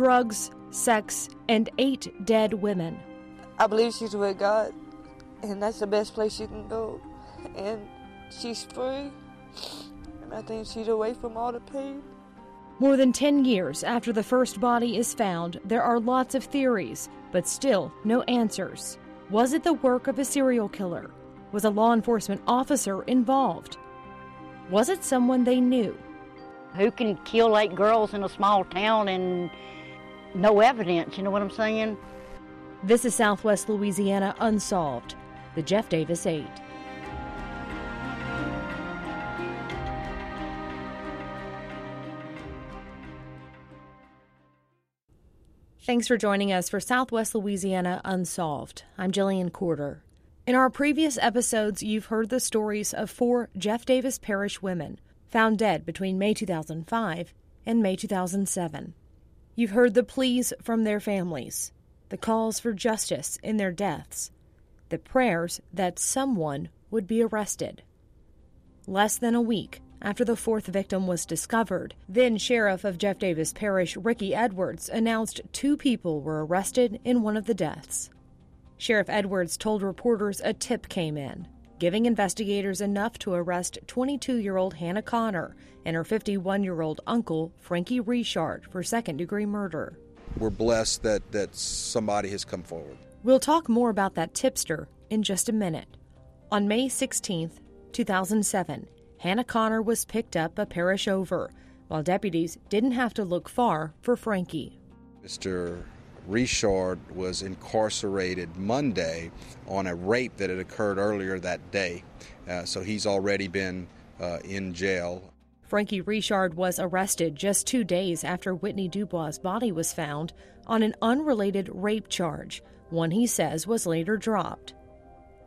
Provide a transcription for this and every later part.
drugs, sex, and eight dead women. I believe she's with God, and that's the best place she can go. And she's free, and I think she's away from all the pain. More than 10 years after the first body is found, there are lots of theories, but still no answers. Was it the work of a serial killer? Was a law enforcement officer involved? Was it someone they knew? Who can kill eight girls in a small town and no evidence? You know what I'm saying? This is Southwest Louisiana Unsolved, the Jeff Davis 8. Thanks for joining us for Southwest Louisiana Unsolved. I'm Jillian Corder. In our previous episodes, you've heard the stories of four Jeff Davis Parish women found dead between May 2005 and May 2007. You've heard the pleas from their families, the calls for justice in their deaths, the prayers that someone would be arrested. Less than a week after the fourth victim was discovered, then Sheriff of Jeff Davis Parish Ricky Edwards announced two people were arrested in one of the deaths. Sheriff Edwards told reporters a tip came in, giving investigators enough to arrest 22 year old Hannah Connor and her 51 year old uncle, Frankie Richard, for second degree murder. We're blessed that, that somebody has come forward. We'll talk more about that tipster in just a minute. On May 16, 2007, Hannah Connor was picked up a parish over, while deputies didn't have to look far for Frankie. Mr. Richard was incarcerated Monday on a rape that had occurred earlier that day. Uh, so he's already been uh, in jail. Frankie Richard was arrested just two days after Whitney Dubois' body was found on an unrelated rape charge, one he says was later dropped.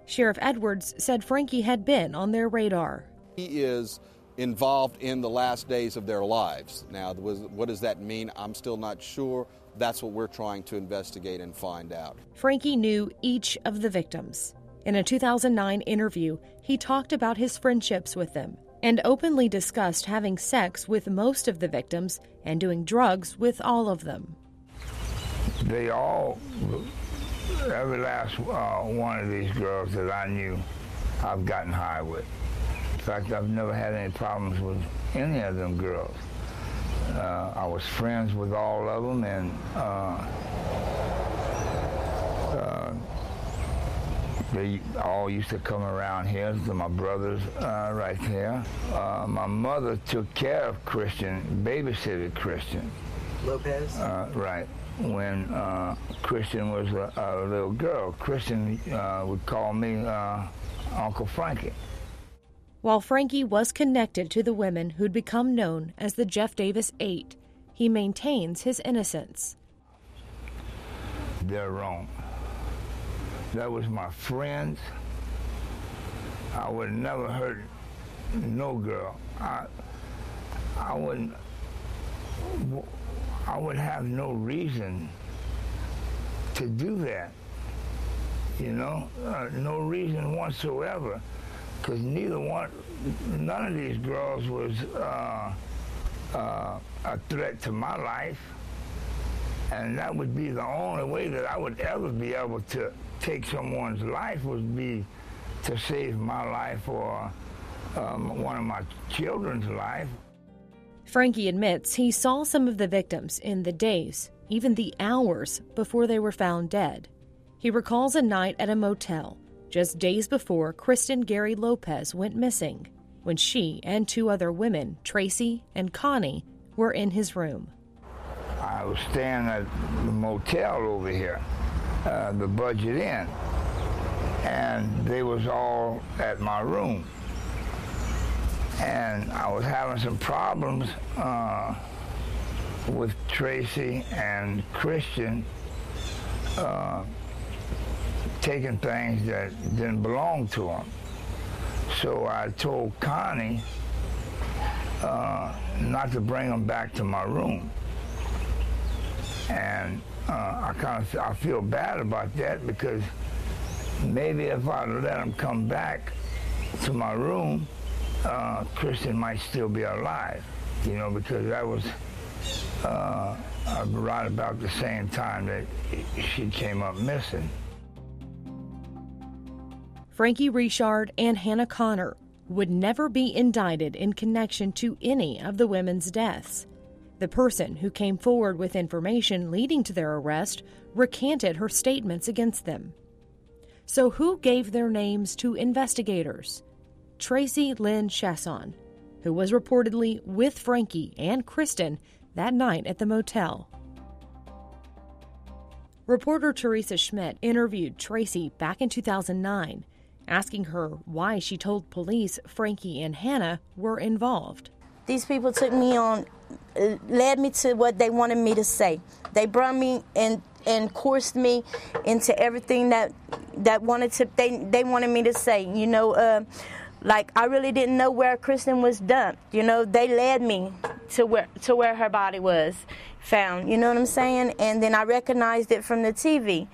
Sheriff Edwards said Frankie had been on their radar. He is involved in the last days of their lives. Now, what does that mean? I'm still not sure. That's what we're trying to investigate and find out. Frankie knew each of the victims. In a 2009 interview, he talked about his friendships with them and openly discussed having sex with most of the victims and doing drugs with all of them. They all, every last uh, one of these girls that I knew, I've gotten high with. In fact, I've never had any problems with any of them girls. Uh, I was friends with all of them, and uh, uh, they all used to come around here. So my brothers uh, right there. Uh, my mother took care of Christian, babysitted Christian. Lopez? Uh, right. When Christian was a, a, little girl, Christian would call me Uncle Frankie. While Frankie was connected to the women who'd become known as the Jeff Davis Eight, he maintains his innocence. They're wrong. That was my friends. I would never hurt no girl. I, I wouldn't. I would have no reason to do that. You know, uh, no reason whatsoever because neither one, none of these girls was uh, uh, a threat to my life. And that would be the only way that I would ever be able to take someone's life would be to save my life or um, one of my children's life. Frankie admits he saw some of the victims in the days, even the hours, before they were found dead. He recalls a night at a motel just days before Kristen Gary Lopez went missing, when she and two other women, Tracy and Connie, were in his room. I was staying at the motel over here, uh, the Budget Inn, and they was all at my room. And I was having some problems uh, with Tracy and Christian. Uh, taking things that didn't belong to him. So I told Connie uh, not to bring them back to my room. And uh, I kind of I feel bad about that because maybe if I let them come back to my room, uh, Kristen might still be alive, you know, because that was uh, right about the same time that she came up missing. Frankie Richard and Hannah Connor would never be indicted in connection to any of the women's deaths. The person who came forward with information leading to their arrest recanted her statements against them. So, who gave their names to investigators? Tracy Lynn Chaisson, who was reportedly with Frankie and Kristen that night at the motel. Reporter Theresa Schmidt interviewed Tracy back in 2009, asking her why she told police Frankie and Hannah were involved. These people took me on, uh, led me to what they wanted me to say. They brought me and and coursed me into everything that that wanted to they they wanted me to say. You know, uh, like I really didn't know where Kristen was dumped. You know, they led me to where to where her body was found. You know what I'm saying? And then I recognized it from the TV,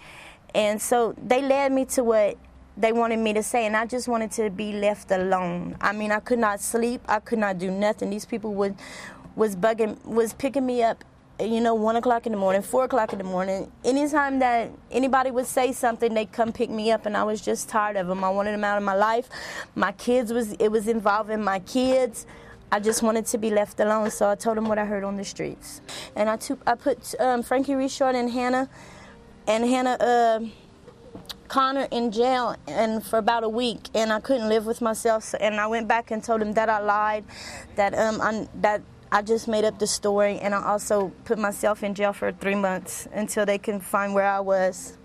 and so they led me to what they wanted me to say, and I just wanted to be left alone. I mean, I could not sleep. I could not do nothing. These people would was bugging was picking me up you know, one o'clock in the morning, four o'clock in the morning. Anytime that anybody would say something, they'd come pick me up, and I was just tired of them. I wanted them out of my life. My kids was it was involving my kids. I just wanted to be left alone, so I told them what I heard on the streets, and I took I put um, Frankie Richard and Hannah and Hannah. Uh, Connor in jail and for about a week, and I couldn't live with myself. And I went back and told him that I lied, that um, I, that I just made up the story, and I also put myself in jail for three months until they can find where I was.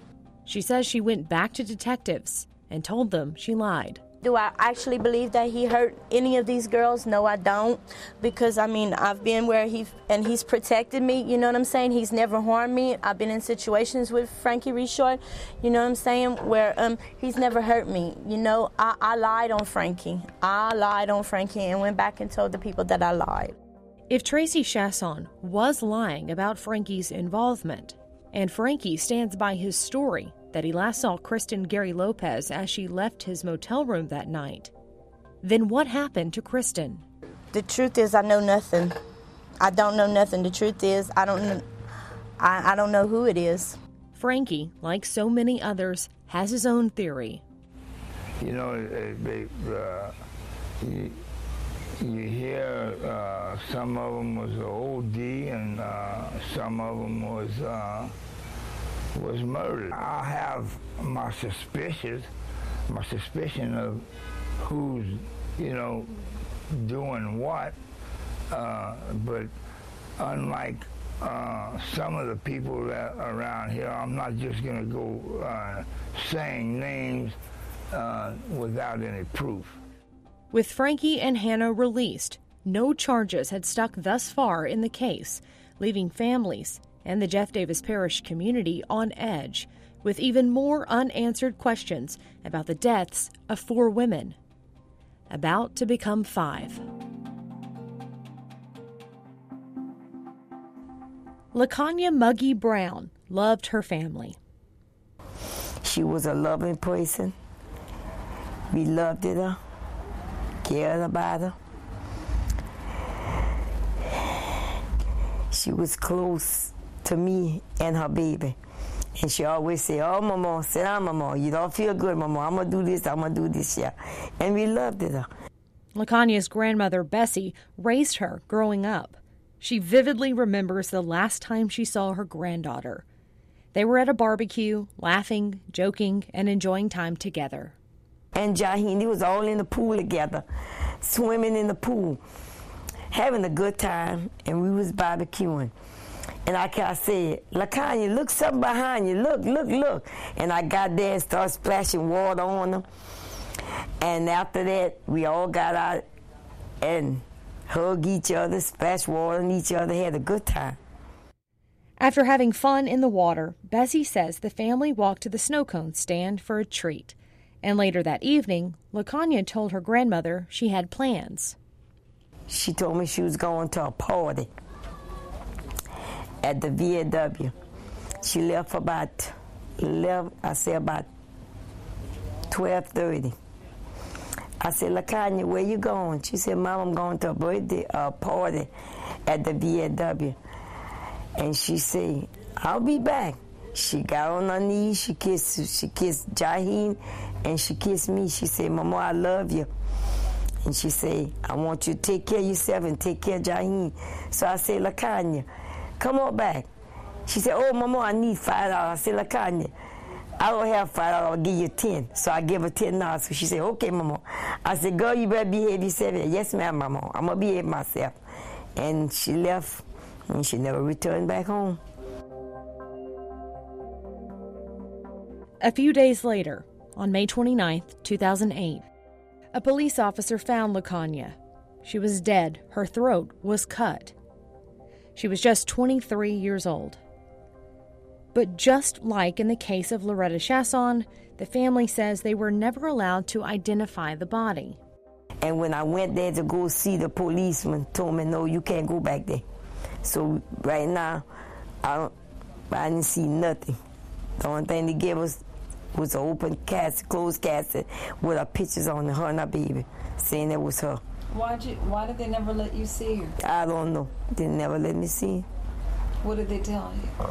She says she went back to detectives and told them she lied. Do I actually believe that he hurt any of these girls? No, I don't. Because, I mean, I've been where he, and he's protected me, you know what I'm saying? He's never harmed me. I've been in situations with Frankie Richard, you know what I'm saying, where um, he's never hurt me. You know, I, I lied on Frankie. I lied on Frankie and went back and told the people that I lied. If Tracy Chaisson was lying about Frankie's involvement, and Frankie stands by his story that he last saw Kristen Gary Lopez as she left his motel room that night, then what happened to Kristen? The truth is, I know nothing. I don't know nothing. The truth is, I don't know. I, I don't know who it is. Frankie, like so many others, has his own theory. You know, they, uh, you hear uh, some of them was OD and uh, some of them was uh, was murdered. I have my suspicions, my suspicion of who's you know doing what, uh, but unlike uh, some of the people that around here, I'm not just going to go uh, saying names without any proof. With Frankie and Hannah released, no charges had stuck thus far in the case, leaving families and the Jeff Davis Parish community on edge with even more unanswered questions about the deaths of four women, about to become five. Laconia Muggy Brown loved her family. She was a loving person. We loved her uh, cared about her. She was close to me and her baby. And she always say, oh, Mama, sit down, Mama. You don't feel good, Mama. I'm going to do this, I'm going to do this, yeah. And we loved it. Laconia's grandmother, Bessie, raised her growing up. She vividly remembers the last time she saw her granddaughter. They were at a barbecue, laughing, joking, and enjoying time together and Jahini was all in the pool together, swimming in the pool, having a good time, and we was barbecuing. And like I said, Laconia, look something behind you. Look, look, look. And I got there and started splashing water on them. And after that, we all got out and hugged each other, splashed water on each other, had a good time. After having fun in the water, Bessie says the family walked to the snow cone stand for a treat. And later that evening, Laconia told her grandmother she had plans. She told me she was going to a party at the VAW. She left about 11, I said about 12.30. I said, Laconia, where you going? She said, Mom, I'm going to a birthday uh, party at the VAW. And she said, I'll be back. She got on her knees, she kissed she kissed Jaheen, and she kissed me. She said, Mama, I love you. And she said, I want you to take care of yourself and take care of Jaheen. So I said, Laconia, come on back. She said, Oh, Mama, I need five dollars. I said, Laconia, I don't have five dollars, I'll give you ten. So I gave her ten dollars. So she said, Okay, Mama. I said, Girl, you better behave yourself. Yes, ma'am, Mama. I'm gonna behave myself. And she left and she never returned back home. A few days later, on May 29, 2008, a police officer found Laconia. She was dead, her throat was cut. She was just 23 years old. But just like in the case of Loretta Chaisson, the family says they were never allowed to identify the body. And when I went there to go see the policeman, told me, no, you can't go back there. So right now, I, don't, I didn't see nothing. The only thing they gave us was an open casket, closed casket with our pictures on her and our baby, saying it was her. Why did you, Why did they never let you see her? I don't know. They never let me see her. What did they tell you?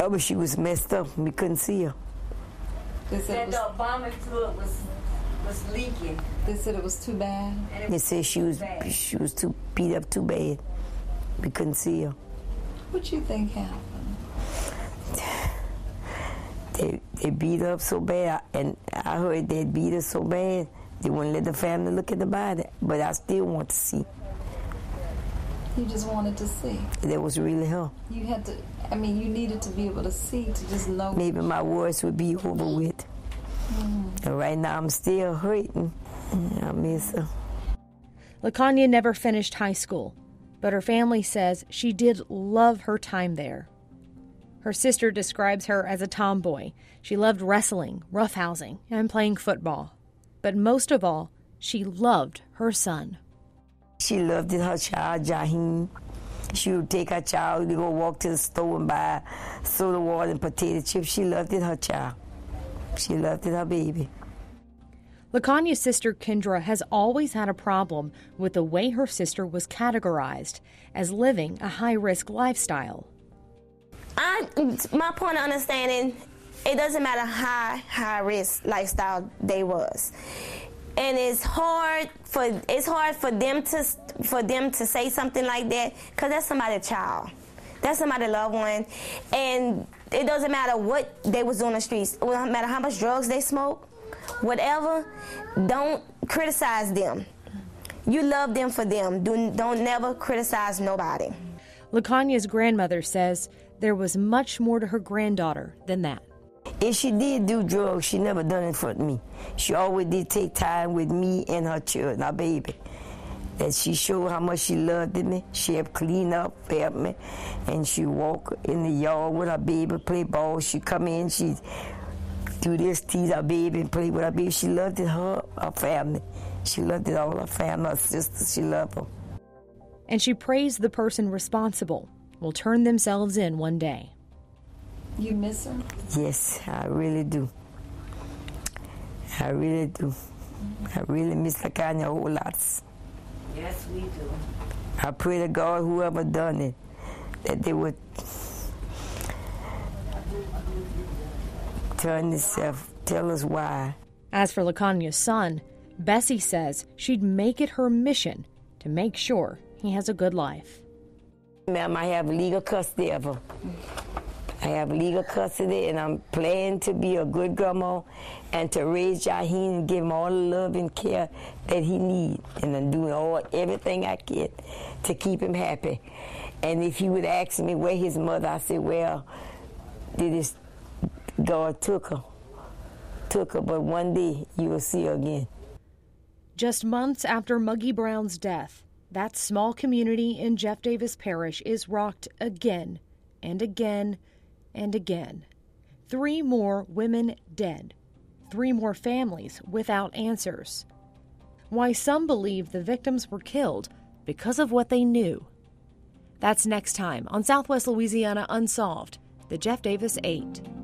Oh, but she was messed up. We couldn't see her. They said, it was, the vomit fluid was was leaking. they said it was too bad. They said she was she was too beat up too bad. We couldn't see her. What do you think happened? They they beat her up so bad, and I heard they beat her so bad they wouldn't let the family look at the body. But I still want to see. You just wanted to see. That was really her. You had to. I mean, you needed to be able to see to just know. Maybe my words would be over with. Mm. And right now I'm still hurting. I miss her. Laconia never finished high school, but her family says she did love her time there. Her sister describes her as a tomboy. She loved wrestling, roughhousing, and playing football. But most of all, she loved her son. She loved it, her child, Jaheen. She would take her child to go walk to the store and buy soda water and potato chips. She loved it, her child. She loved it, her baby. Laconia's sister Kendra has always had a problem with the way her sister was categorized as living a high risk lifestyle. I, my point of understanding, it doesn't matter how high risk lifestyle they was, and it's hard for it's hard for them to for them to say something like that because that's somebody's child, that's somebody's loved one, and it doesn't matter what they was doing on the streets, it doesn't matter how much drugs they smoke, whatever. Don't criticize them. You love them for them. Do, don't never criticize nobody. Laconia's grandmother says there was much more to her granddaughter than that. If she did do drugs, she never done it for me. She always did take time with me and her children, our baby. That she showed how much she loved me. She helped clean up, help me, and she walk in the yard with her baby, play ball. She come in, she do this, tease her baby, and play with her baby. She loved it, her, her family. She loved it all, her family, her sisters. She loved them. And she praised the person responsible will turn themselves in one day. You miss her. Yes, I really do. I really do. I really miss Laconia a whole lot. Yes, we do. I pray to God, whoever done it, that they would turn themselves, tell us why. As for Laconia's son, Bessie says she'd make it her mission to make sure he has a good life. Ma'am, I have legal custody of him. Have legal custody, and I'm planning to be a good grandma and to raise Jaheen and give him all the love and care that he needs. And I'm doing all everything I can to keep him happy. And if he would ask me where his mother, I said, well, did this God took her, took her, but one day you will see her again. Just months after Muggy Brown's death, that small community in Jeff Davis Parish is rocked again and again and again. Three more women dead, three more families without answers. Why some believe the victims were killed because of what they knew. That's next time on Southwest Louisiana Unsolved, the Jeff Davis 8.